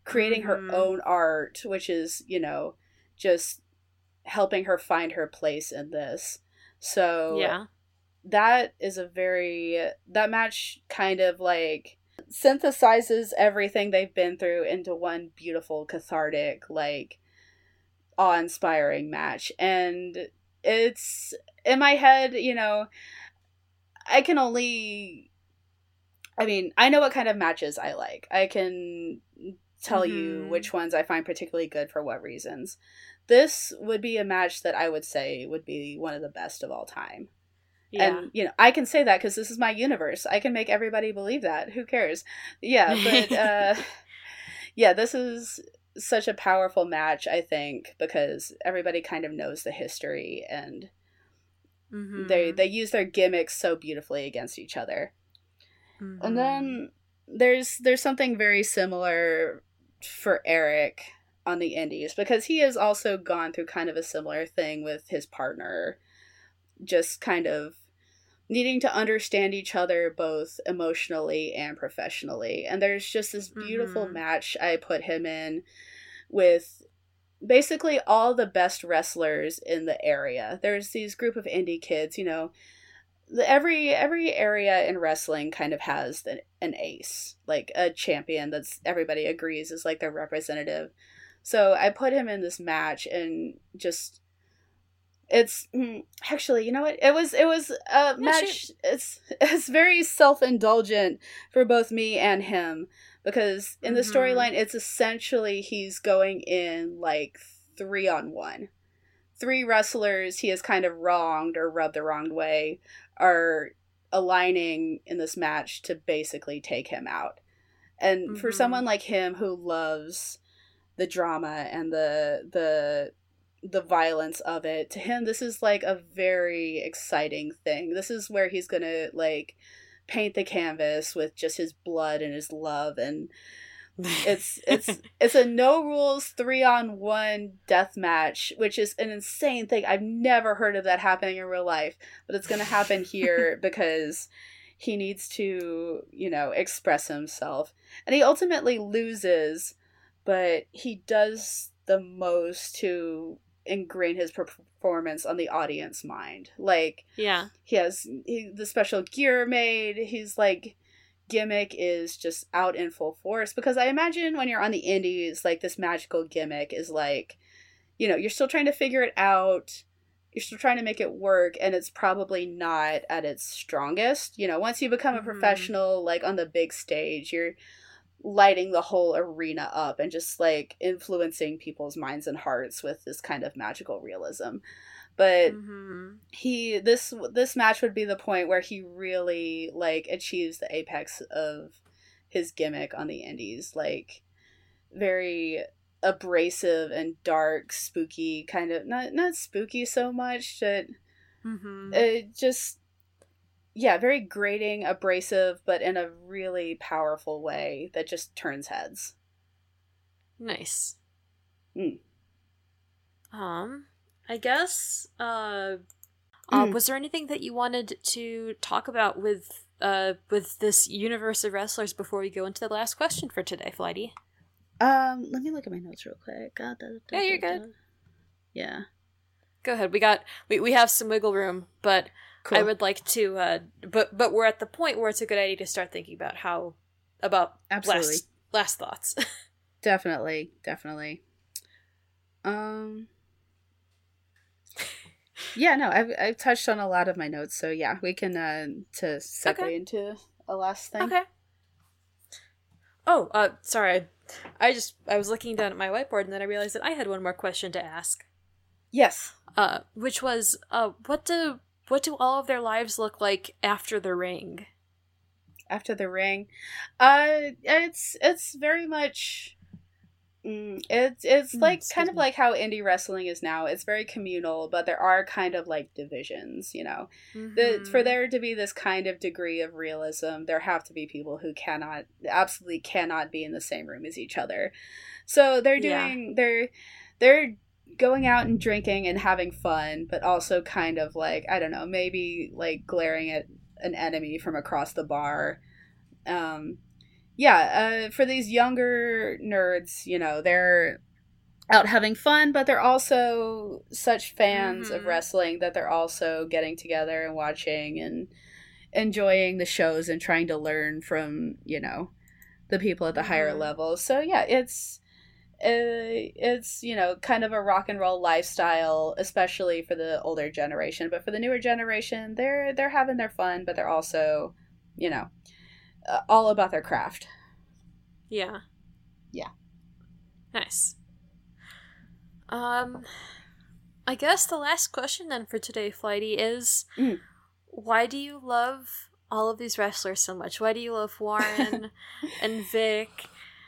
creating her mm-hmm. own art, which is, you know, just helping her find her place in this. So Yeah. that is a very that match kind of like synthesizes everything they've been through into one beautiful cathartic like awe-inspiring match and it's in my head you know i can only i mean i know what kind of matches i like i can tell you Mhm. which ones i find particularly good for what reasons this would be a match that i would say would be one of the best of all time Yeah. and you know i can say that because this is my universe i can make everybody believe that who cares yeah but uh yeah this is such a powerful match i think because everybody kind of knows the history and Mhm. they they use their gimmicks so beautifully against each other Mhm. and then there's there's something very similar for Eric on the indies because he has also gone through kind of a similar thing with his partner just kind of needing to understand each other both emotionally and professionally and there's just this beautiful Mhm. match I put him in with basically all the best wrestlers in the area there's these group of indie kids you know every every area in wrestling kind of has the, an ace like a champion that's everybody agrees is like their representative. So i put him in this match and just it's mm, actually you know what? It was it was a match it's it's very self-indulgent for both me and him because in the Mhm. storyline it's essentially he's going in like three on one. Three wrestlers he has kind of wronged or rubbed the wrong way are aligning in this match to basically take him out. And for Mhm. someone like him who loves the drama and the the the violence of it, to him this is like a very exciting thing. This is where he's going to like paint the canvas with just his blood and his love and it's it's it's a no rules three on one death match, which is an insane thing. I've never heard of that happening in real life, but it's gonna happen here because he needs to, you know, express himself. And he ultimately loses, but he does the most to ingrain his performance on the audience mind. Like yeah. he has he, the special gear made. He's like gimmick is just out in full force because I imagine when you're on the indies, like this magical gimmick is like, you know, you're still trying to figure it out. You're still trying to make it work, and it's probably not at its strongest. You know, once you become a Mhm. professional, like on the big stage, you're lighting the whole arena up and just like influencing people's minds and hearts with this kind of magical realism. But Mhm. he this this match would be the point where he really like achieves the apex of his gimmick on the indies like very abrasive and dark spooky kind of not not spooky so much but Mhm. it just yeah very grating abrasive but in a really powerful way that just turns heads Nice. Mm. Um, I guess. Uh, uh, Mm. was there anything that you wanted to talk about with uh with this universe of wrestlers before we go into the last question for today, Flighty? um let me look at my notes real quick Da, da, da, Yeah, you're da, good. da. yeah Go ahead. We got we, we have some wiggle room, but cool I would like to. Uh, but but we're at the point where it's a good idea to start thinking about how about Absolutely. last last thoughts. Definitely, definitely. Um Yeah, no, I've I've touched on a lot of my notes, so yeah, we can uh to segue Okay. into a last thing. Okay. Oh, uh, sorry. I, I just I was looking down at my whiteboard and then I realized that I had one more question to ask. Yes. Uh, which was, uh, what do what do all of their lives look like after the ring? After the ring. Uh it's it's very much Mm, it's it's Mm, like kind of me. like how indie wrestling is now. It's very communal, but there are kind of like divisions, you know. the, for Mhm. there to be this kind of degree of realism there have to be people who cannot absolutely cannot be in the same room as each other so they're Yeah. doing they're they're going out and drinking and having fun, but also kind of like I don't know, maybe like glaring at an enemy from across the bar. Um, yeah, uh, for these younger nerds, you know, they're out having fun, but they're also such fans mm-hmm. of wrestling that they're also getting together and watching and enjoying the shows and trying to learn from, you know, the people at the mm-hmm. higher level. So yeah, it's uh, it's you know kind of a rock and roll lifestyle especially for the older generation but for the newer generation they're they're having their fun but they're also you know all about their craft yeah yeah nice um, I guess the last question then for today, Flighty, is mm. why do you love all of these wrestlers so much? Why do you love Warren and Vic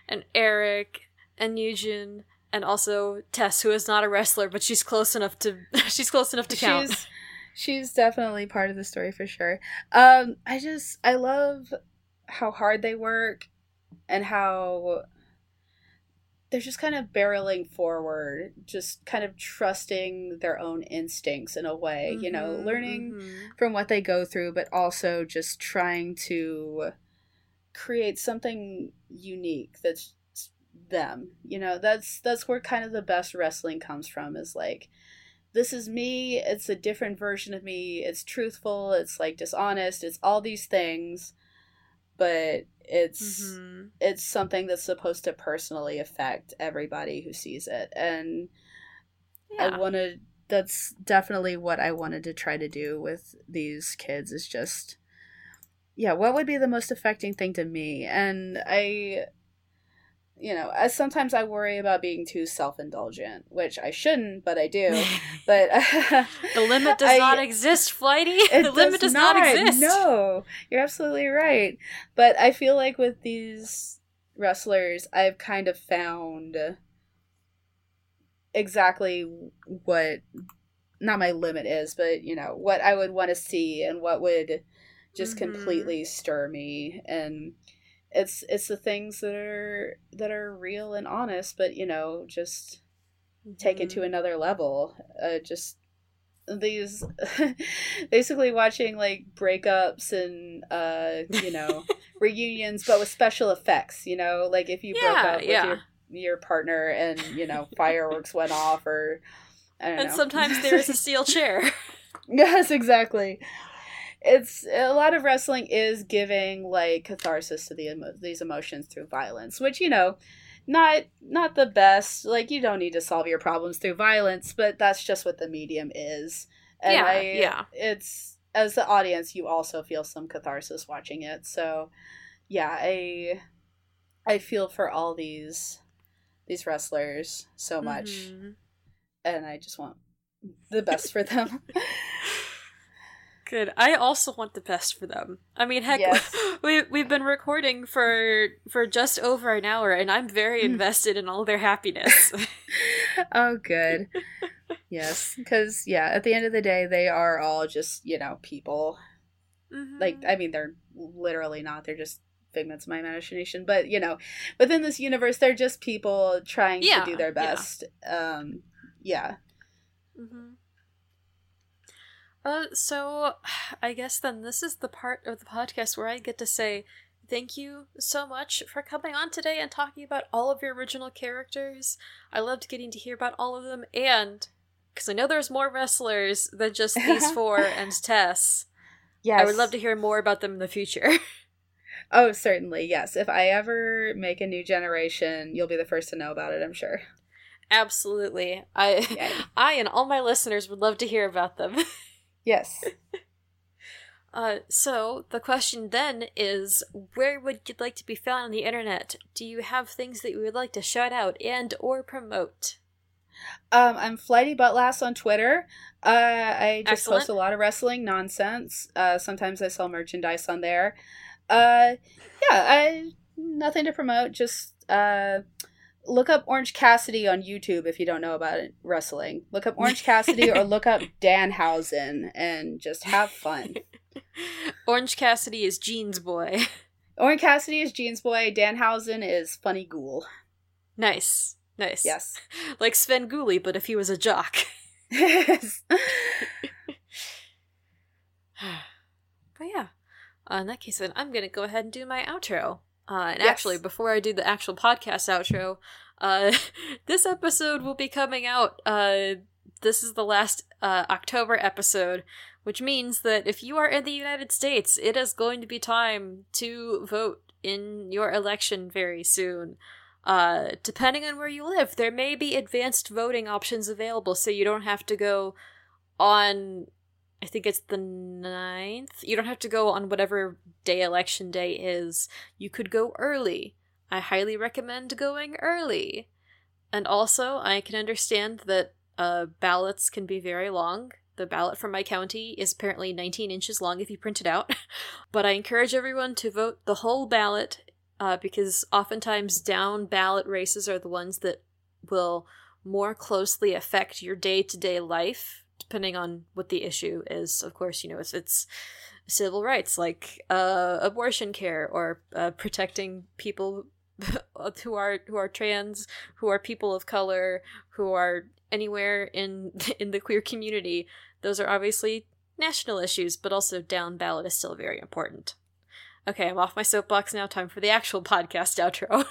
and Eric and Eugene and also Tess, who is not a wrestler, but she's close enough to she's close enough to count. She's, she's definitely part of the story for sure. Um, I just I love how hard they work and how they're just kind of barreling forward, just kind of trusting their own instincts in a way, mm-hmm, you know, mm-hmm, learning mm-hmm. from what they go through, but also just trying to create something unique that's them. You know, that's that's where kind of the best wrestling comes from is like this is me, it's a different version of me, it's truthful, it's like dishonest, it's all these things, but it's mm-hmm. it's something that's supposed to personally affect everybody who sees it and yeah. i wanted that's definitely what i wanted to try to do with these kids is just yeah what would be the most affecting thing to me and i you know, as sometimes I worry about being too self indulgent, which I shouldn't, but I do. but the limit does I, not exist, Flighty. the limit does not, not exist. No, you're absolutely right. But I feel like with these wrestlers, I've kind of found exactly what not my limit is, but you know what I would want to see and what would just mm-hmm. completely stir me and it's it's the things that are that are real and honest but you know just mm-hmm. take it to another level uh, just these basically watching like breakups and uh you know reunions but with special effects you know like if you yeah, broke up with yeah. your your partner and you know fireworks went off or and know. sometimes there's a steel chair yes exactly it's a lot of wrestling is giving like catharsis to the emo- these emotions through violence, which you know, not not the best. Like you don't need to solve your problems through violence, but that's just what the medium is. And yeah, I, yeah. It's as the audience, you also feel some catharsis watching it. So, yeah, I I feel for all these these wrestlers so much, mm-hmm. and I just want the best for them. Good. I also want the best for them. I mean, heck, yes. we we've been recording for for just over an hour, and I'm very hmm. invested in all their happiness. oh, good. yes, because yeah, at the end of the day, they are all just you know people. Mm-hmm. Like, I mean, they're literally not. They're just figments of my imagination. But you know, within this universe, they're just people trying yeah, to do their best. Yeah. Um, yeah. Mm-hmm. Uh, so I guess then this is the part of the podcast where I get to say thank you so much for coming on today and talking about all of your original characters. I loved getting to hear about all of them, and because I know there's more wrestlers than just these four and Tess. Yes. I would love to hear more about them in the future. oh, certainly, yes. If I ever make a new generation, you'll be the first to know about it, I'm sure. Absolutely. I yeah. I and all my listeners would love to hear about them. Yes. uh, so the question then is, where would you like to be found on the internet? Do you have things that you would like to shout out and or promote? Um, I'm Flighty Buttlass on Twitter. Uh, I just Excellent. post a lot of wrestling nonsense. Uh, sometimes I sell merchandise on there. Uh, yeah, I nothing to promote. Just uh, look up Orange Cassidy on YouTube if you don't know about it, wrestling. Look up Orange Cassidy or look up Danhausen and just have fun. Orange Cassidy is Jeans Boy. Orange Cassidy is Jeans Boy. Danhausen is Funny Ghoul. Nice. Nice. Yes. Like Svengoolie, but if he was a jock. Yes. But yeah. Uh, in that case, then I'm going to go ahead and do my outro. Uh, and Yes. actually, before I do the actual podcast outro, uh, this episode will be coming out. Uh, this is the last uh, October episode, which means that if you are in the United States, it is going to be time to vote in your election very soon. Uh, depending on where you live, there may be advanced voting options available, so you don't have to go on I think it's the 9th. You don't have to go on whatever day election day is. You could go early. I highly recommend going early. And also, I can understand that uh, ballots can be very long. The ballot from my county is apparently 19 inches long if you print it out. but I encourage everyone to vote the whole ballot uh, because oftentimes down ballot races are the ones that will more closely affect your day to day life depending on what the issue is. Of course, you know, if it's civil rights like uh, abortion care or uh, protecting people who are who are trans, who are people of color, who are anywhere in in the queer community, those are obviously national issues, but also down ballot is still very important. Okay, I'm off my soapbox now. Time for the actual podcast outro.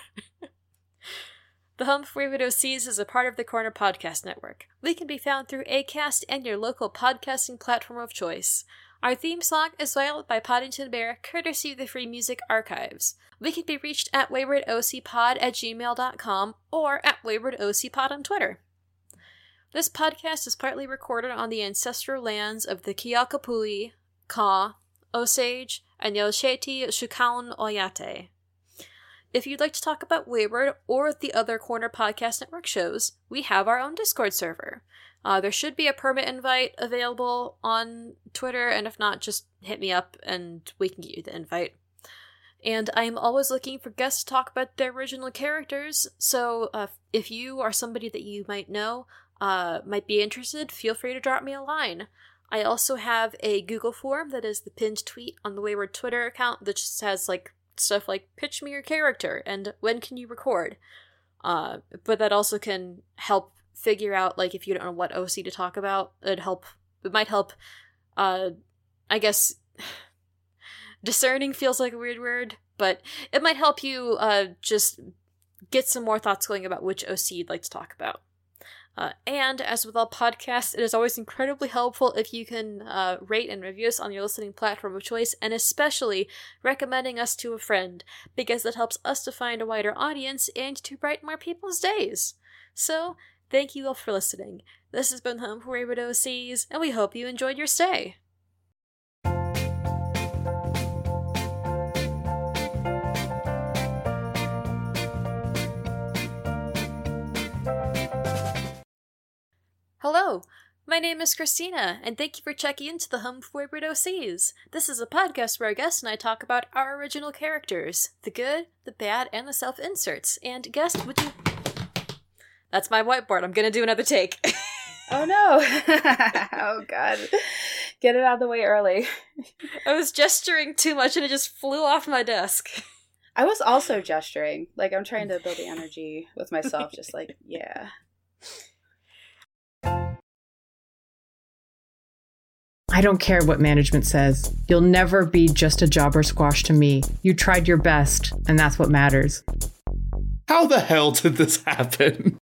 The Home for Wayward OCs is a part of the Corner Podcast Network. We can be found through ACAST and your local podcasting platform of choice. Our theme song is Violet by Podington Bear, courtesy of the Free Music Archives. We can be reached at waywardocpod at gmail.com or at waywardocpod on Twitter. This podcast is partly recorded on the ancestral lands of the Kickapoo, Kaw, Osage, and Oceti Sakowin Oyate. If you'd like to talk about Wayward or the other Corner Podcast Network shows, we have our own Discord server. Uh, there should be a permit invite available on Twitter, and if not, just hit me up and we can get you the invite. And I am always looking for guests to talk about their original characters, so uh, if you are somebody that you might know uh, might be interested, feel free to drop me a line. I also have a Google form that is the pinned tweet on the Wayward Twitter account that just has like stuff like pitch me your character and when can you record? Uh but that also can help figure out like if you don't know what oc to talk about it help it might help uh i guess discerning feels like a weird word but it might help you uh just get some more thoughts going about which oc you'd like to talk about uh, and as with all podcasts, it is always incredibly helpful if you can uh, rate and review us on your listening platform of choice, and especially recommending us to a friend, because that helps us to find a wider audience and to brighten more people's days. So, thank you all for listening. This has been Home for Wayward OCs, and we hope you enjoyed your stay. Hello, my name is Christina, and thank you for checking into the Home for Wayward OCs. This is a podcast where our guest and I talk about our original characters the good, the bad, and the self inserts. And, guest, would you. That's my whiteboard. I'm gonna do another take. oh no. oh god. Get it out of the way early. I was gesturing too much and it just flew off my desk. I was also gesturing. Like I'm trying to build the energy with myself, just like, yeah. I don't care what management says. You'll never be just a jobber squash to me. You tried your best, and that's what matters. How the hell did this happen?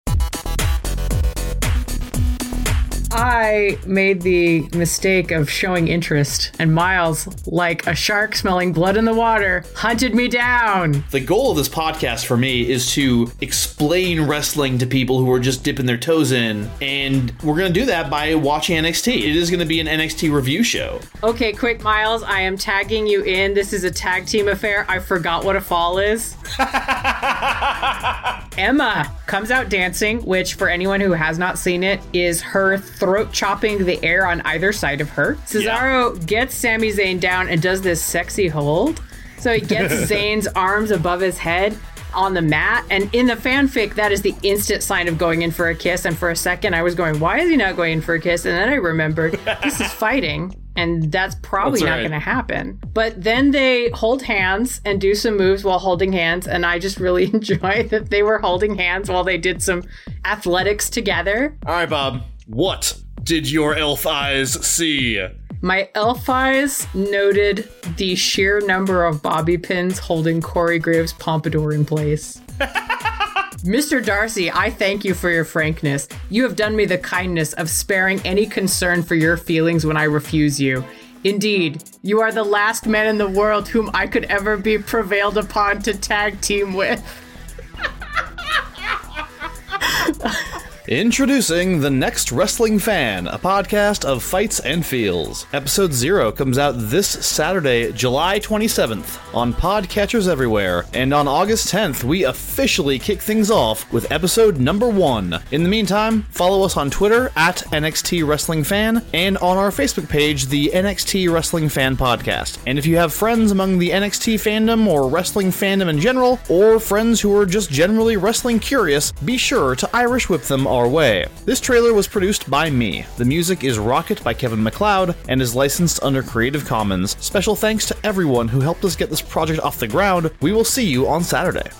I made the mistake of showing interest, and Miles, like a shark smelling blood in the water, hunted me down. The goal of this podcast for me is to explain wrestling to people who are just dipping their toes in, and we're going to do that by watching NXT. It is going to be an NXT review show. Okay, quick, Miles, I am tagging you in. This is a tag team affair. I forgot what a fall is. Emma comes out dancing, which, for anyone who has not seen it, is her throat chopping the air on either side of her. Cesaro gets Sami Zayn down and does this sexy hold. So he gets Zayn's arms above his head on the mat. And in the fanfic, that is the instant sign of going in for a kiss. And for a second, I was going, why is he not going in for a kiss? And then I remembered, this is fighting. And that's probably That's not right. going to happen. But then they hold hands and do some moves while holding hands. And I just really enjoy that they were holding hands while they did some athletics together. All right, Bob. What did your elf eyes see? My elf eyes noted the sheer number of bobby pins holding Corey Graves' pompadour in place. Mr. Darcy, I thank you for your frankness. You have done me the kindness of sparing any concern for your feelings when I refuse you. Indeed, you are the last man in the world whom I could ever be prevailed upon to tag team with. Introducing The Next Wrestling Fan, a podcast of fights and feels. Episode 0 comes out this Saturday, July 27th, on podcatchers everywhere, and on August 10th, we officially kick things off with episode number 1. In the meantime, follow us on Twitter at NXT Wrestling Fan and on our Facebook page, the NXT Wrestling Fan Podcast. And if you have friends among the NXT fandom or wrestling fandom in general, or friends who are just generally wrestling curious, be sure to Irish whip them our way. This trailer was produced by me. The music is Rocket by Kevin MacLeod and is licensed under Creative Commons. Special thanks to everyone who helped us get this project off the ground. We will see you on Saturday.